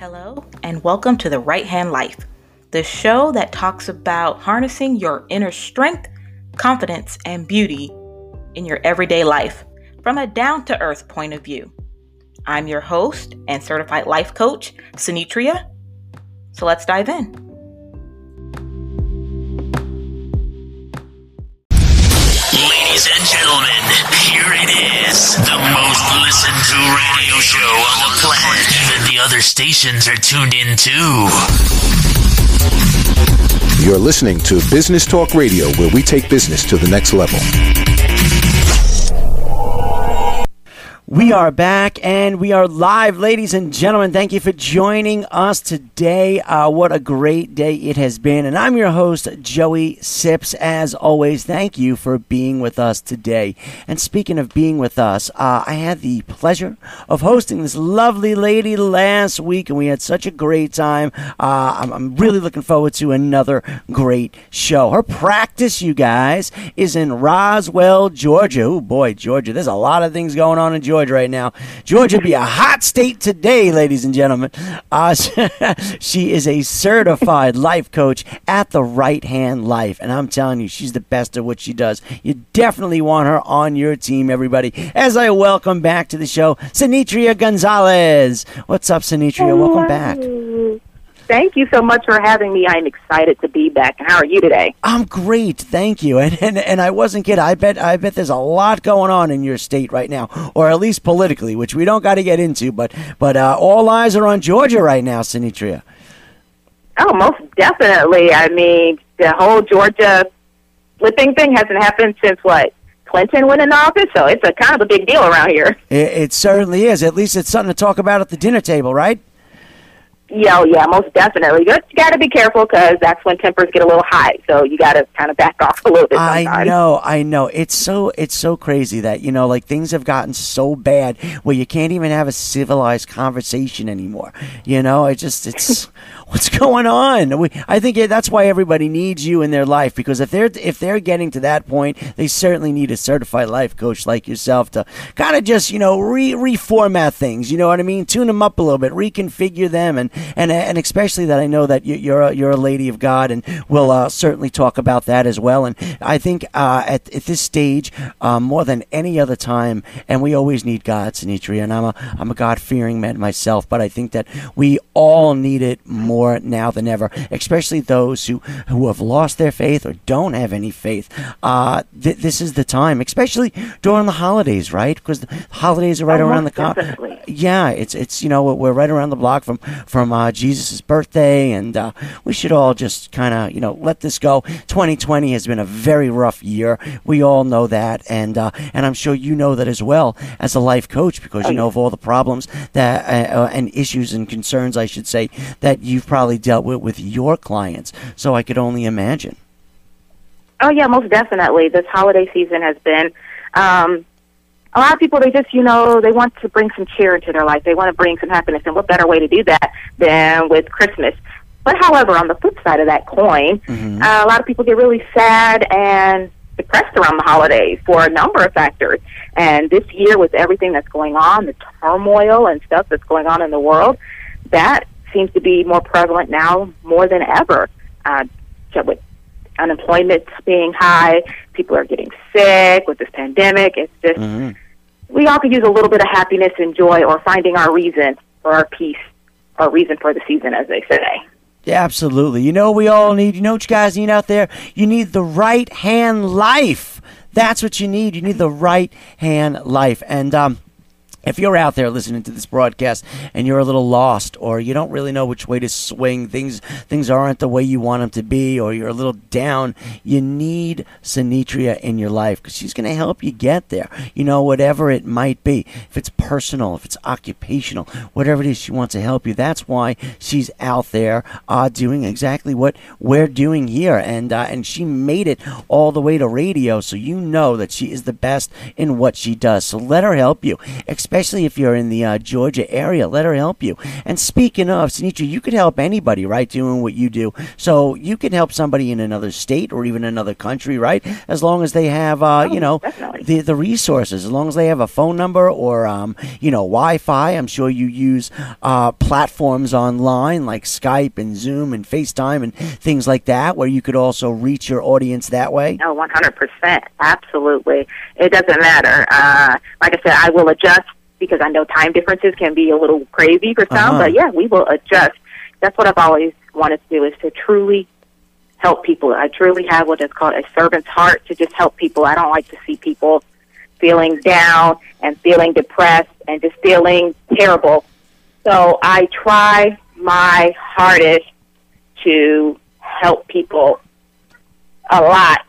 Hello, and welcome to The Right Hand Life, the show that talks about harnessing your inner strength, confidence, and beauty in your everyday life from a down to earth point of view. I'm your host and certified life coach, Sinitria. So let's dive in. Here it is. The most listened to radio show on the planet. Even the other stations are tuned in too. You're listening to Business Talk Radio, where we take business to the next level. We are back and we are live, ladies and gentlemen. Thank you for joining us today. Uh, what a great day it has been. And I'm your host, Joey Sipps. As always, thank you for being with us today. And speaking of being with us, uh, I had the pleasure of hosting this lovely lady last week, and we had such a great time. Uh, I'm, I'm really looking forward to another great show. Her practice, you guys, is in Roswell, Georgia. Oh, boy, Georgia. There's a lot of things going on in Georgia right now. Georgia be a hot state today, ladies and gentlemen. Uh, she is a certified life coach at the Right Hand Life, and I'm telling you, she's the best at what she does. You definitely want her on your team, everybody. As I welcome back to the show, Sinitria Gonzalez. What's up, Sinitria? Welcome back. Thank you so much for having me. I'm excited to be back. How are you today? I'm great, thank you. And, and and I wasn't kidding. I bet I bet there's a lot going on in your state right now, or at least politically, which we don't got to get into. But but uh, all eyes are on Georgia right now, Sinitria. Oh, most definitely. I mean, the whole Georgia flipping thing hasn't happened since what Clinton went in office, so it's a kind of a big deal around here. It, it certainly is. At least it's something to talk about at the dinner table, right? Yeah, yeah, most definitely. You got to be careful because that's when tempers get a little high. So you got to kind of back off a little bit. Sometimes. I know, I know. It's so it's so crazy that you know, like things have gotten so bad where you can't even have a civilized conversation anymore. You know, it just it's what's going on. We, I think that's why everybody needs you in their life because if they're if they're getting to that point, they certainly need a certified life coach like yourself to kind of just you know re reformat things. You know what I mean? Tune them up a little bit, reconfigure them, and and and especially that I know that you're a, you're a lady of God, and we'll uh, certainly talk about that as well. And I think uh, at, at this stage, um, more than any other time, and we always need God, Sinitria, and I'm a I'm a God fearing man myself, but I think that we all need it more now than ever, especially those who who have lost their faith or don't have any faith. Uh, th- this is the time, especially during the holidays, right? Because the holidays are right Oh, around the corner. Yeah, it's it's you know we're right around the block from from uh, Jesus' birthday, and uh, we should all just kind of you know let this go. 2020 has been a very rough year. We all know that, and uh, and I'm sure you know that as well as a life coach because you know of all the problems that uh, uh, and issues and concerns, I should say, that you've probably dealt with with your clients. So I could only imagine. Oh yeah, most definitely. This holiday season has been. Um, a lot of people, they just, you know, they want to bring some cheer into their life. They want to bring some happiness, and what better way to do that than with Christmas? But however, on the flip side of that coin, uh, a lot of people get really sad and depressed around the holidays for a number of factors. And this year, with everything that's going on, the turmoil and stuff that's going on in the world, that seems to be more prevalent now more than ever. Uh, with unemployment being high, people are getting sick with this pandemic. It's just Mm-hmm. we all could use a little bit of happiness and joy, or finding our reason for our peace, our reason for the season, as they say. Yeah, absolutely. You know we all need? You know what you guys need out there? You need the right hand life. That's what you need. You need the right hand life. And um if you're out there listening to this broadcast and you're a little lost or you don't really know which way to swing things things aren't the way you want them to be or you're a little down you need Sinitria in your life because she's going to help you get there. You know whatever it might be if it's personal if it's occupational whatever it is she wants to help you that's why she's out there uh, doing exactly what we're doing here. And uh, and she made it all the way to radio so you know that she is the best in what she does. So let her help you especially if you're in the uh, Georgia area. Let her help you. And speaking of, Sinitra, you could help anybody, right, doing what you do. So you can help somebody in another state or even another country, right? As long as they have, uh, you know, definitely. the, the resources, as long as they have a phone number or, um, you know, Wi Fi. I'm sure you use uh, platforms online like Skype and Zoom and FaceTime and things like that where you could also reach your audience that way. Hundred percent, absolutely. It doesn't matter. Uh, like I said, I will adjust because I know time differences can be a little crazy for some. Uh-huh. But yeah, we will adjust. That's what I've always wanted to do is to truly help people. I truly have what is called a servant's heart to just help people. I don't like to see people feeling down and feeling depressed and just feeling terrible. So I try my hardest to help people a lot.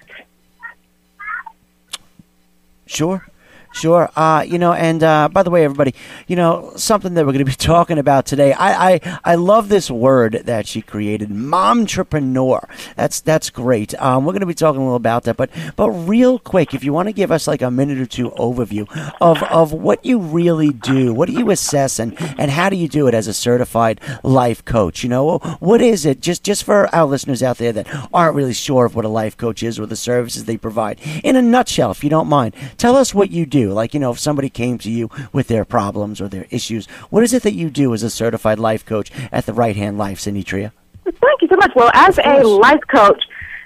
Sure. Sure. Uh, you know, and uh, by the way, everybody, you know, something that we're going to be talking about today. I, I, I love this word that she created, momtrepreneur. That's that's great. Um, we're going to be talking a little about that, but but real quick, if you want to give us like a minute or two overview of, of what you really do, what do you assess, and, and how do you do it as a certified life coach? You know, what is it? Just just for our listeners out there that aren't really sure of what a life coach is or the services they provide. In a nutshell, if you don't mind, tell us what you do. Like, you know, if somebody came to you with their problems or their issues, what is it that you do as a certified life coach at the Right Hand Life, Sinitria? Thank you so much. Well, as a life coach,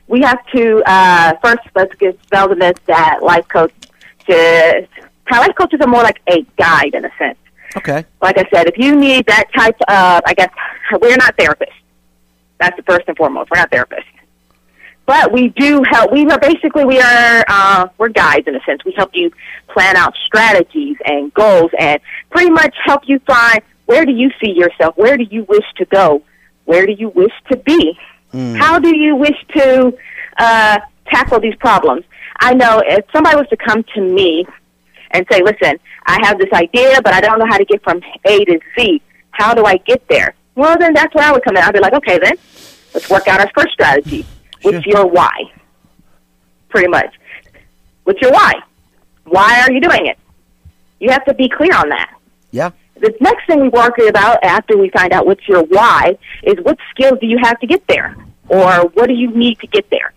we have to uh, first let's get spell the myth that life coach is life coaches are more like a guide in a sense. Okay. Like I said, if you need that type of, I guess we're not therapists. That's the first and foremost. We're not therapists, but we do help. We are basically we are uh, we're guides in a sense. We help you plan out strategies and goals, and pretty much help you find where do you see yourself, where do you wish to go, where do you wish to be, how do you wish to uh, tackle these problems. I know if somebody was to come to me and say, "Listen, I have this idea, but I don't know how to get from A to Z. How do I get there?" Well, then that's where I would come in. I'd be like, "Okay, then let's work out our first strategy. What's your why?" Pretty much. What's your why? Why are you doing it? You have to be clear on that. Yeah. The next thing we work about after we find out what's your why is what skills do you have to get there, or what do you need to get there?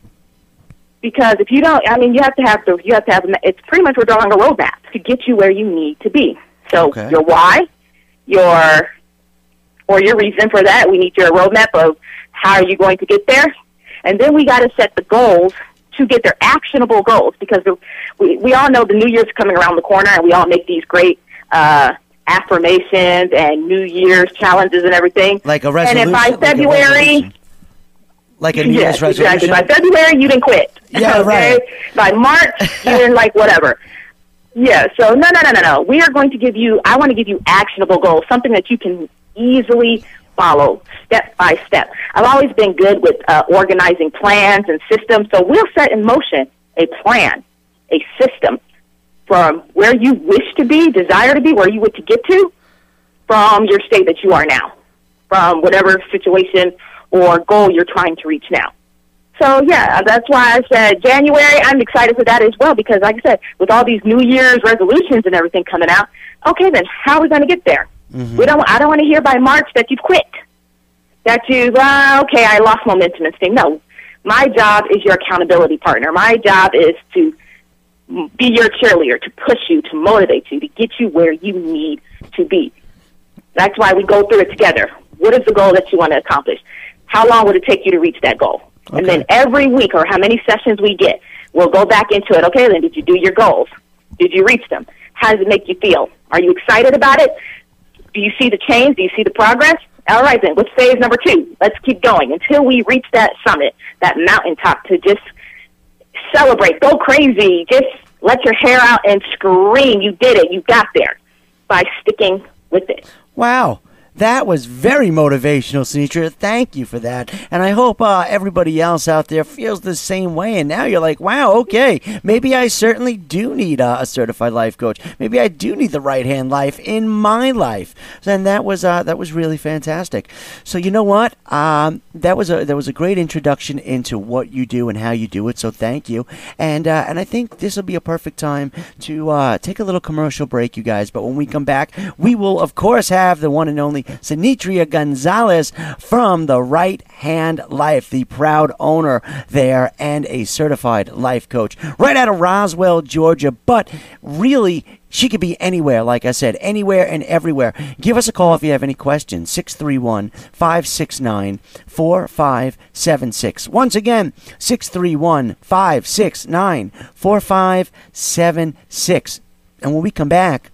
Because if you don't, I mean, you have to have the, you have to have. It's pretty much we're drawing a roadmap to get you where you need to be. So Okay. your why, your, or your reason for that. We need your roadmap of how are you going to get there, and then we got to set the goals to get their actionable goals. Because we we all know the New Year's coming around the corner, and we all make these great. Uh, affirmations and New Year's challenges and everything. Like a resolution. And if by February. Like a New Year's yes, exactly. resolution. By February, you didn't quit. Yeah, okay? right. By March, you didn't like whatever. Yeah. So no, no, no, no, no. We are going to give you. I want to give you actionable goals, something that you can easily follow step by step. I've always been good with uh, organizing plans and systems, so we'll set in motion a plan, a system from where you wish to be, desire to be, where you want to get to, from your state that you are now, from whatever situation or goal you're trying to reach now. So yeah, that's why I said January. I'm excited for that as well because, like I said, with all these New Year's resolutions and everything coming out, okay, then how are we going to get there? We don't. I don't want to hear by March that you've quit, that you've uh, okay, I lost momentum and thing. No, my job is your accountability partner. My job is to be your cheerleader, to push you, to motivate you, to get you where you need to be. That's why we go through it together. What is the goal that you want to accomplish? How long would it take you to reach that goal? And then every week, or how many sessions we get, we'll go back into it. Okay, then did you do your goals? Did you reach them? How does it make you feel? Are you excited about it? Do you see the change? Do you see the progress? All right, then. What's phase number two? Let's keep going until we reach that summit, that mountaintop, to just celebrate, go crazy, just let your hair out and scream. You did it. You got there by sticking with it. Wow. That was very motivational, Sinitra. Thank you for that. And I hope uh, everybody else out there feels the same way. And now you're like, wow, okay, maybe I certainly do need uh, a certified life coach. Maybe I do need the right hand life in my life. And that was uh, that was really fantastic. So you know what? Um, that was a that was a great introduction into what you do and how you do it. So thank you. And uh, and I think this will be a perfect time to uh, take a little commercial break, you guys. But when we come back, we will of course have the one and only Sinitria Gonzalez from the Right Hand Life, the proud owner there and a certified life coach right out of Roswell, Georgia. But really, she could be anywhere, like I said, anywhere and everywhere. Give us a call if you have any questions. 631 569 4576. Once again, 631 569 4576. And when we come back,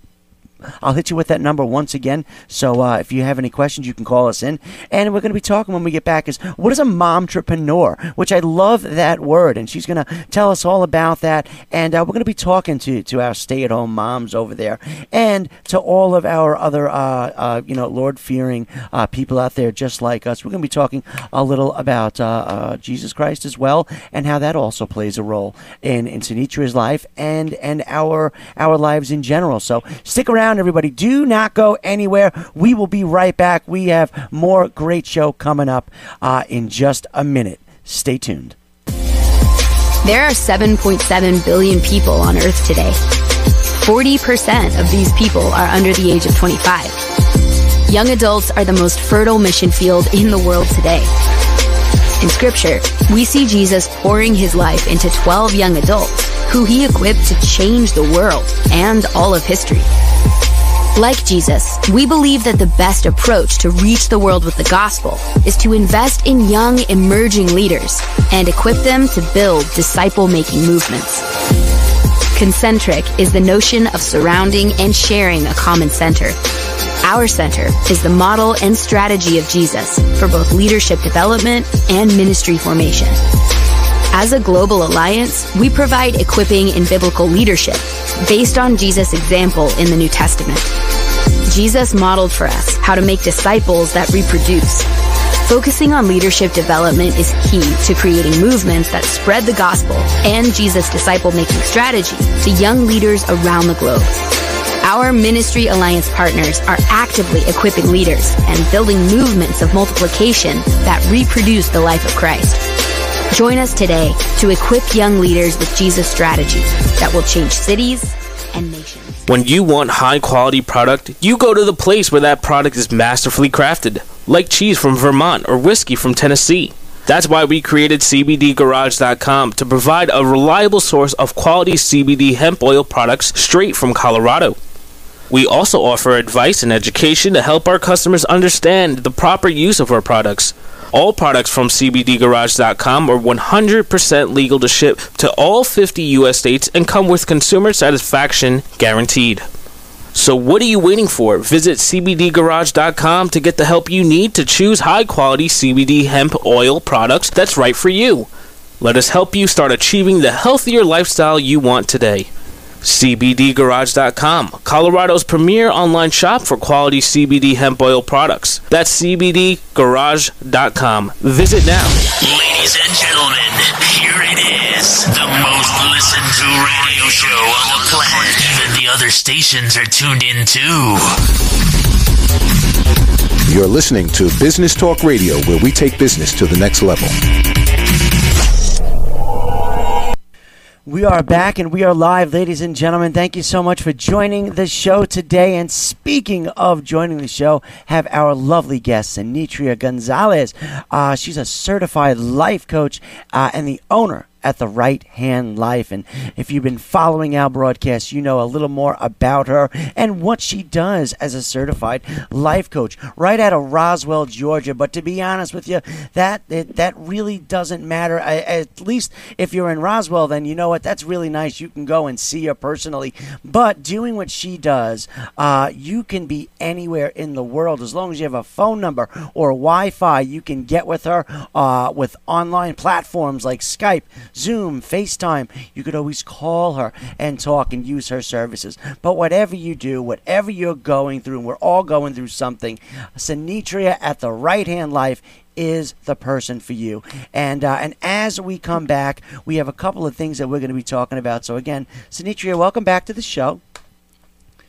I'll hit you with that number once again. So uh, if you have any questions, you can call us in. And we're going to be talking when we get back is what is a momtrepreneur, which I love that word. And she's going to tell us all about that. And uh, we're going to be talking to, to our stay at home moms over there and to all of our other, uh, uh you know, Lord fearing uh, people out there just like us. We're going to be talking a little about uh, Jesus Christ as well and how that also plays a role in, in Sinitra's life and, and our, our lives in general. So stick around around, everybody. Do not go anywhere. We will be right back. We have more great show coming up uh, in just a minute. Stay tuned. There are 7.7 billion people on Earth today. 40% of these people are under the age of 25. Young adults are the most fertile mission field in the world today. In scripture, we see Jesus pouring his life into 12 young adults who he equipped to change the world and all of history. Like Jesus, we believe that the best approach to reach the world with the gospel is to invest in young, emerging leaders and equip them to build disciple making movements. Concentric is the notion of surrounding and sharing a common center. Our center is the model and strategy of Jesus for both leadership development and ministry formation. As a global alliance, we provide equipping in biblical leadership based on Jesus' example in the New Testament. Jesus modeled for us how to make disciples that reproduce. Focusing on leadership development is key to creating movements that spread the gospel and Jesus' disciple making strategy to young leaders around the globe. Our ministry alliance partners are actively equipping leaders and building movements of multiplication that reproduce the life of Christ. Join us today to equip young leaders with Jesus' strategy that will change cities and nations. When you want high quality product, you go to the place where that product is masterfully crafted, like cheese from Vermont or whiskey from Tennessee. That's why we created CBDGarage.com to provide a reliable source of quality CBD hemp oil products straight from Colorado. We also offer advice and education to help our customers understand the proper use of our products. All products from CBDGarage.com are 100% legal to ship to all 50 U.S. states and come with consumer satisfaction guaranteed. So what are you waiting for? Visit CBDGarage.com to get the help you need to choose high quality CBD hemp oil products that's right for you. Let us help you start achieving the healthier lifestyle you want today. CBDGarage.com, Colorado's premier online shop for quality CBD hemp oil products. That's CBDGarage.com. Visit now. Ladies and gentlemen, here it is. The most listened to radio show on the planet. Even the other stations are tuned in too. You're listening to Business Talk Radio, where we take business to the next level. We are back and we are live, ladies and gentlemen. Thank you so much for joining the show today. And speaking of joining the show, have our lovely guest, Sinitria Gonzalez. Uh, she's a certified life coach uh, and the owner at the right hand life. And if you've been following our broadcast, you know a little more about her and what she does as a certified life coach right out of Roswell, Georgia. But to be honest with you, that it, that really doesn't matter. I, at least if you're in Roswell, then you know what? That's really nice. You can go and see her personally. But doing what she does, uh, you can be anywhere in the world as long as you have a phone number or Wi Fi. You can get with her uh, with online platforms like Skype, Zoom, FaceTime. You could always call her and talk and use her services. But whatever you do, whatever you're going through, and we're all going through something, Sinitria at the Right Hand Life is the person for you. And uh, and as we come back, we have a couple of things that we're going to be talking about. So again, Sinitria, welcome back to the show.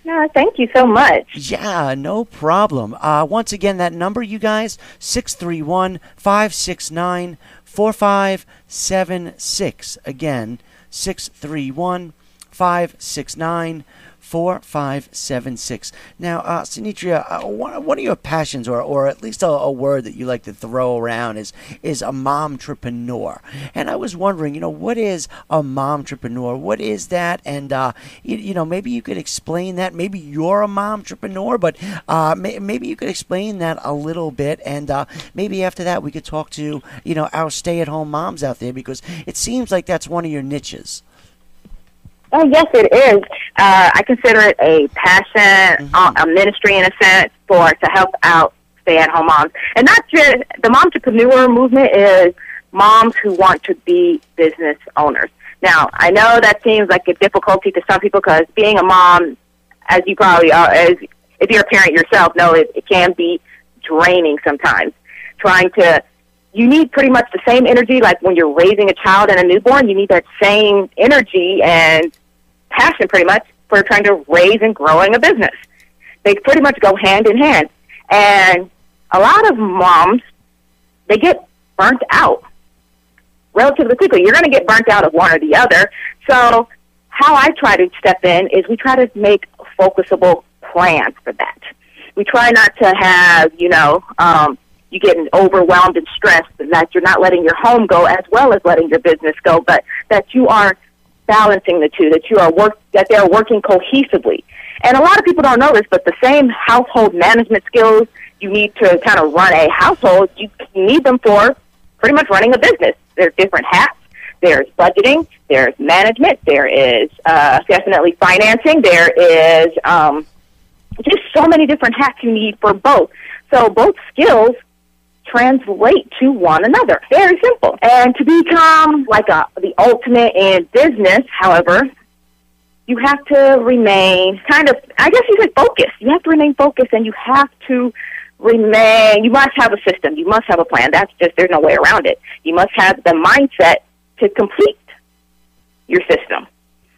Yeah, thank you so much. Yeah, no problem. Uh, once again, that number, you guys, 631 569 4576. Again, 631 569 4576. Now, uh, Sinitria, uh, one, one of your passions, or, or at least a, a, word that you like to throw around, is, is a mom entrepreneur. And I was wondering, you know, what is a mom entrepreneur? What is that? And, uh, you, you, know, maybe you could explain that. Maybe you're a mom entrepreneur, but uh, may, maybe you could explain that a little bit. And uh, maybe after that, we could talk to, you know, our stay at home moms out there because it seems like that's one of your niches. Oh, yes, it is. Uh, I consider it a passion, mm-hmm. uh, a ministry in a sense, for to help out stay-at-home moms, and not just the mom entrepreneur movement is moms who want to be business owners. Now, I know that seems like a difficulty to some people because being a mom, as you probably are, as if you're a parent yourself, know it, it can be draining sometimes. Trying to you need pretty much the same energy like when you're raising a child and a newborn you need that same energy and passion pretty much for trying to raise and growing a business. They pretty much go hand in hand. And a lot of moms, they get burnt out relatively quickly. You're going to get burnt out of one or the other. So how I try to step in is we try to make focusable plans for that. We try not to have, you know, um, you getting overwhelmed and stressed and that you're not letting your home go as well as letting your business go, but that you are balancing the two, that you are work that they're working cohesively. And a lot of people don't know this, but the same household management skills you need to kind of run a household, you need them for pretty much running a business. There's different hats. There's budgeting. There's management. There is uh, definitely financing. There is um, just so many different hats you need for both. So both skills translate to one another. Very simple. And to become like a, the ultimate in business, however, you have to remain kind of, I guess you could focus. You have to remain focused and you have to remain, you must have a system. You must have a plan. That's just, there's no way around it. You must have the mindset to complete your system.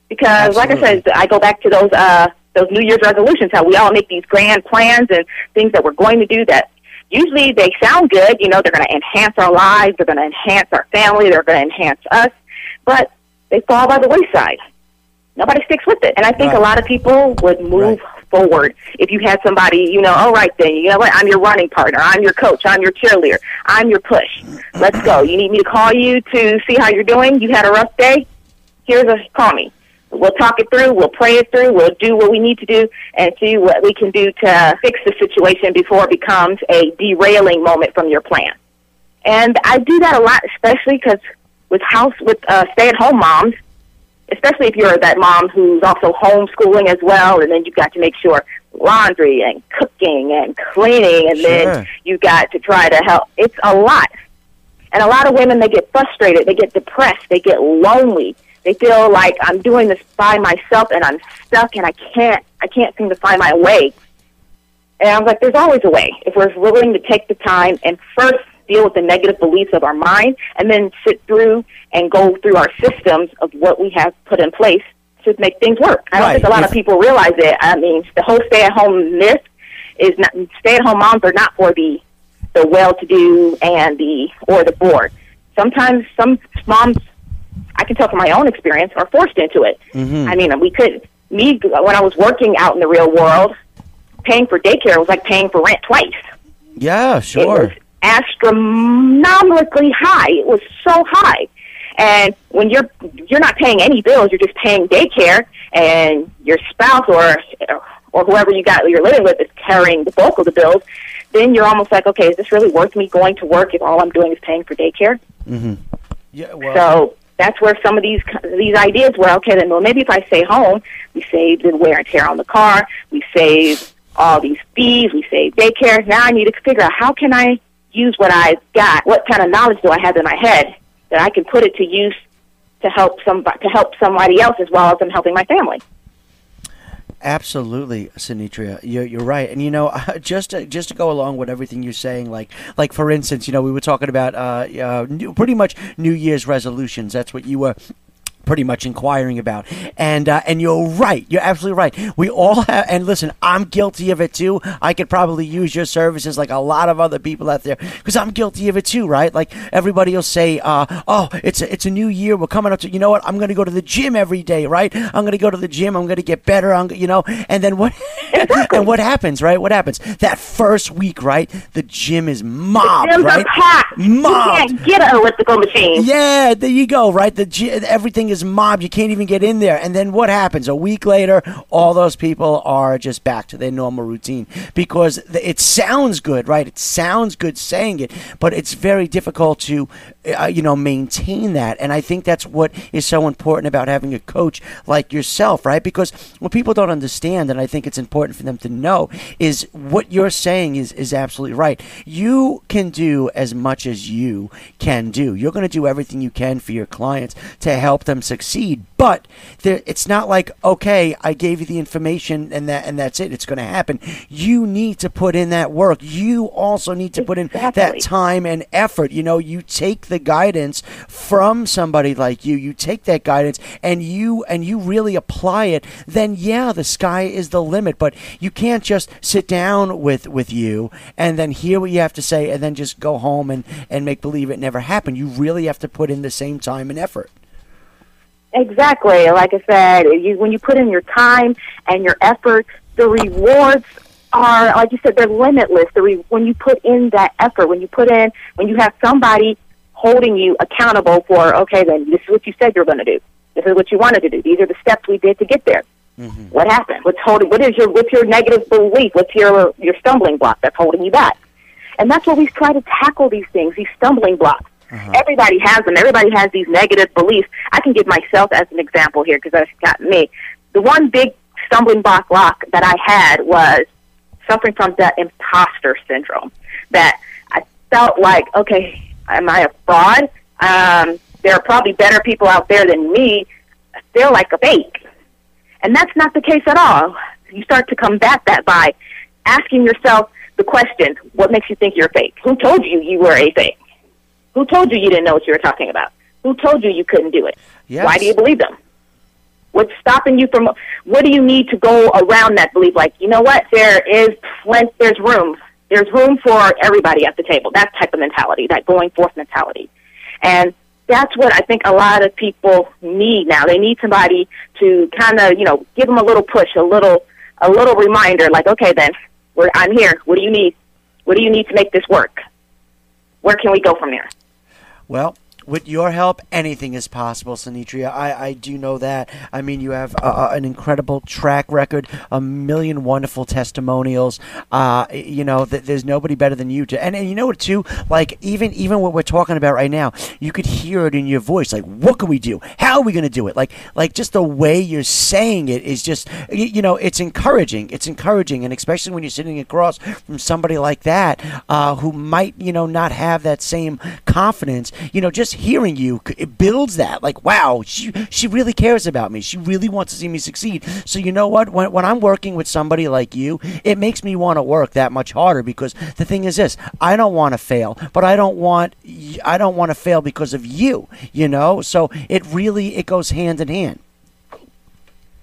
Because Absolutely. like I said, I go back to those, uh, those New Year's resolutions, how we all make these grand plans and things that we're going to do that usually they sound good. You know, they're going to enhance our lives, they're going to enhance our family, they're going to enhance us, but they fall by the wayside. Nobody sticks with it. And I think right. a lot of people would move right. forward if you had somebody, you know, all right then, you know what, I'm your running partner, I'm your coach, I'm your cheerleader, I'm your push. Let's go. You need me to call you to see how you're doing? You had a rough day? Here's a call me. We'll talk it through. We'll pray it through. We'll do what we need to do and see what we can do to fix the situation before it becomes a derailing moment from your plan. And I do that a lot, especially because with house with uh, stay-at-home moms, especially if you're that mom who's also homeschooling as well, and then you've got to make sure laundry and cooking and cleaning, and sure. then you got to try to help. It's a lot. And a lot of women, they get frustrated, they get depressed, they get lonely they feel like I'm doing this by myself and I'm stuck and I can't I can't seem to find my way. And I was like, there's always a way if we're willing to take the time and first deal with the negative beliefs of our mind and then sit through and go through our systems of what we have put in place to make things work. I don't right. think a lot if, of people realize it. I mean, the whole stay-at-home myth is not stay-at-home moms are not for the the well-to-do and the or the bored. Sometimes some moms I can tell from my own experience, are forced into it. Mm-hmm. I mean, we could, me, when I was working out in the real world, paying for daycare was like paying for rent twice. Yeah, sure. It was astronomically high. It was so high. And when you're you're not paying any bills, you're just paying daycare, and your spouse or or whoever you got you're living with is carrying the bulk of the bills. Then you're almost like, okay, is this really worth me going to work if all I'm doing is paying for daycare? Mm-hmm. Yeah. Well, so that's where some of these these ideas were. Okay, then well maybe if I stay home, we save the wear and tear on the car, we save all these fees, we save daycare. Now I need to figure out how can I use what I've got, what kind of knowledge do I have in my head that I can put it to use to help some to help somebody else as well as I'm helping my family. Absolutely, Sinitria, you're, you're right, and you know, just to, just to go along with everything you're saying, like like for instance, you know, we were talking about uh, uh, new, pretty much New Year's resolutions. That's what you were pretty much inquiring about. And uh, and you're right. You're absolutely right. We all have. And listen, I'm guilty of it too. I could probably use your services like a lot of other people out there because I'm guilty of it too. Right? Like everybody will say, uh, "Oh, it's a, it's a new year. We're coming up to. You know what? I'm going to go to the gym every day. Right? I'm going to go to the gym. I'm going to get better. I'm, you know. And then what? and what happens? Right? What happens? That first week, right? The gym is mobbed. Gyms right? are packed. Mobbed. You can't get an elliptical machine. Yeah, there you go. Right, the everything is mobbed. You can't even get in there. And then what happens? A week later, all those people are just back to their normal routine because it sounds good, right? It sounds good saying it, but it's very difficult to, uh, you know, maintain that. And I think that's what is so important about having a coach like yourself, right? Because what people don't understand, and I think it's important for them to know, is what you're saying is is absolutely right. You can do as much as you can do. You're going to do everything you can for your clients to help them succeed. But there, it's not like okay, I gave you the information and that and that's it. It's going to happen. You need to put in that work. You also need to put in that time and effort. You know, you take the guidance from somebody like you. You take that guidance and you and you really apply it. Then yeah, the sky is the limit. But you can't just sit down with with you and then hear what you have to say and then just go home and and make believe it never happened. You really have to put in the same time and effort. Exactly. Like I said, you, when you put in your time and your effort, the rewards are, like you said, they're limitless. The re- when you put in that effort, when you put in, when you have somebody holding you accountable for, okay, then this is what you said you're going to do. This is what you wanted to do. These are the steps we did to get there. Mm-hmm. What happened? What's holding? What is your what's your negative belief? What's your your stumbling block that's holding you back? And that's what we try to tackle these things, these stumbling blocks. Everybody has them. Everybody has these negative beliefs. I can give myself as an example here because that's got me. The one big stumbling block lock that I had was suffering from that imposter syndrome. That I felt like, okay, am I a fraud? Um, there are probably better people out there than me. I feel like a fake. And that's not the case at all. You start to combat that by asking yourself the question, what makes you think you're fake? Who told you you were a fake? Who told you you didn't know what you were talking about? Who told you you couldn't do it? Yes. Why do you believe them? What's stopping you from? What do you need to go around that belief? Like, you know what? There is plenty. There's room. There's room for everybody at the table. That type of mentality, that going forth mentality, and that's what I think a lot of people need now. They need somebody to kind of, you know, give them a little push, a little, a little reminder. Like, okay, then, we're, I'm here. What do you need? What do you need to make this work? Where can we go from there? Well, with your help, anything is possible, Sinitria. I, I do know that. I mean, you have uh, an incredible track record, a million wonderful testimonials. Uh, you know, th- there's nobody better than you to. And, and you know what, too? Like, even even what we're talking about right now, you could hear it in your voice. Like, what can we do? How are we going to do it? Like, like just the way you're saying it is just, you, you know, it's encouraging. It's encouraging. And especially when you're sitting across from somebody like that uh, who might, you know, not have that same confidence, you know, just hearing you, it builds that. Like, wow, she she really cares about me. She really wants to see me succeed. So you know what? When when I'm working with somebody like you, it makes me want to work that much harder because the thing is this: I don't want to fail, but I don't want I don't want to fail because of you. You know, so it really it goes hand in hand.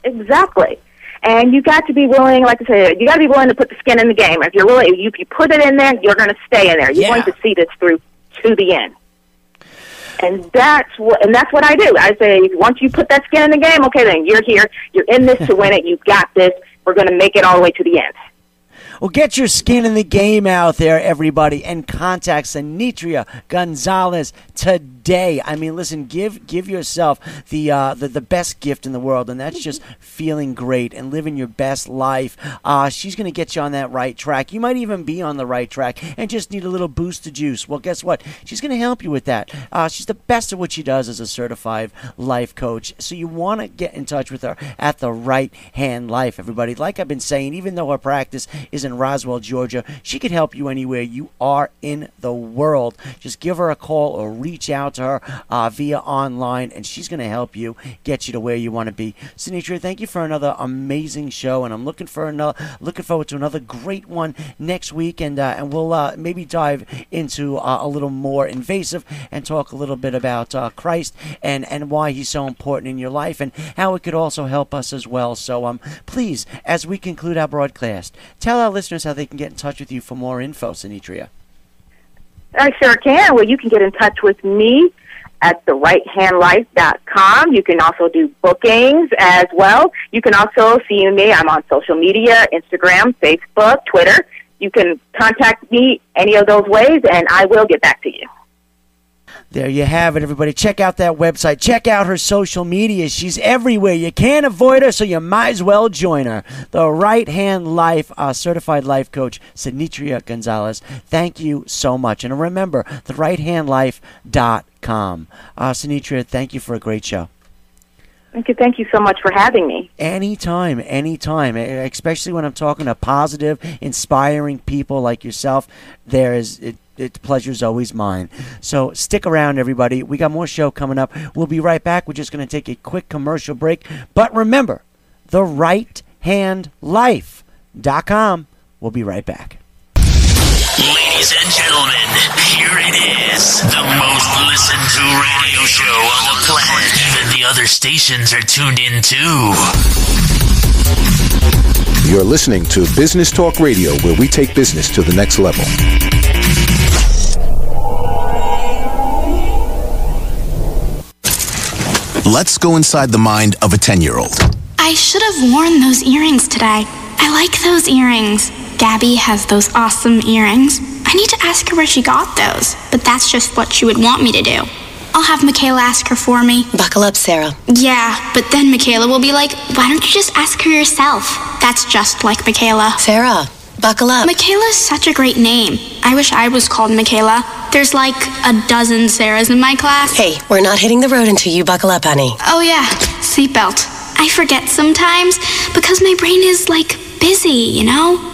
Exactly. And you got to be willing, like I said, you got to be willing to put the skin in the game. If you're willing, if you put it in there, you're going to stay in there. You're Yeah. going to see this through to the end. And that's what, and that's what I do. I say, once you put that skin in the game, okay, then you're here. You're in this to win it. You've got this. We're going to make it all the way to the end. Well, get your skin in the game out there, everybody, and contact Sinitria Gonzalez today. I mean, listen, give give yourself the uh, the the best gift in the world, and that's just feeling great and living your best life. Uh, she's going to get you on that right track. You might even be on the right track and just need a little boost of juice. Well, guess what? She's going to help you with that. Uh, she's the best at what she does as a certified life coach. So you want to get in touch with her at the right hand life, everybody. Like I've been saying, even though her practice is in Roswell, Georgia, she could help you anywhere you are in the world. Just give her a call or reach out to her uh, via online, and she's going to help you get you to where you want to be. Sinitra, thank you for another amazing show, and I'm looking for another, looking forward to another great one next week, and uh, and we'll uh, maybe dive into uh, a little more invasive and talk a little bit about uh, Christ and and why he's so important in your life, and how it could also help us as well. So um, please, as we conclude our broadcast, tell our listeners how they can get in touch with you for more info, Sinitria. I sure can. Well, you can get in touch with me at therighthandlife.com. You can also do bookings as well. You can also see me. I'm on social media, Instagram, Facebook, Twitter. You can contact me any of those ways, and I will get back to you. There you have it, everybody. Check out that website. Check out her social media. She's everywhere. You can't avoid her, so you might as well join her. The Right Hand Life uh, Certified Life Coach, Sinitria Gonzalez. Thank you so much. And remember, the Right Hand therighthandlife.com. Uh, Sinitria, thank you for a great show. Thank you. Thank you so much for having me. Anytime, anytime, especially when I'm talking to positive, inspiring people like yourself. There is it, it pleasure's always mine. So stick around, everybody. We got more show coming up. We'll be right back. We're just going to take a quick commercial break. But remember, the right hand life.com. We'll be right back. Ladies and gentlemen, here it is. The most listened to radio show on the planet. Even the other stations are tuned in too. You're listening to Business Talk Radio, where we take business to the next level. Let's go inside the mind of a 10 year old. I should have worn those earrings today. I like those earrings. Gabby has those awesome earrings. I need to ask her where she got those, but that's just what she would want me to do. I'll have Michaela ask her for me. Buckle up, Sarah. Yeah, but then Michaela will be like, why don't you just ask her yourself? That's just like Michaela. Sarah, buckle up. Michaela's such a great name. I wish I was called Michaela. There's like a dozen Sarahs in my class. Hey, we're not hitting the road until you buckle up, honey. Oh, yeah, seatbelt. I forget sometimes because my brain is like busy, you know?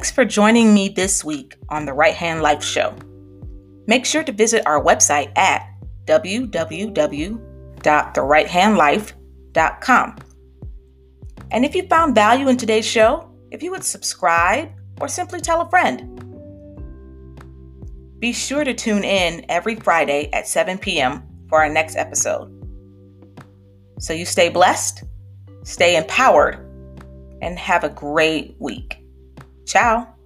Thanks for joining me this week on the Right Hand Life Show. Make sure to visit our website at www.therighthandlife.com. And if you found value in today's show, if you would subscribe or simply tell a friend. Be sure to tune in every Friday at 7 p.m. for our next episode. So you stay blessed, stay empowered, and have a great week. Tchau!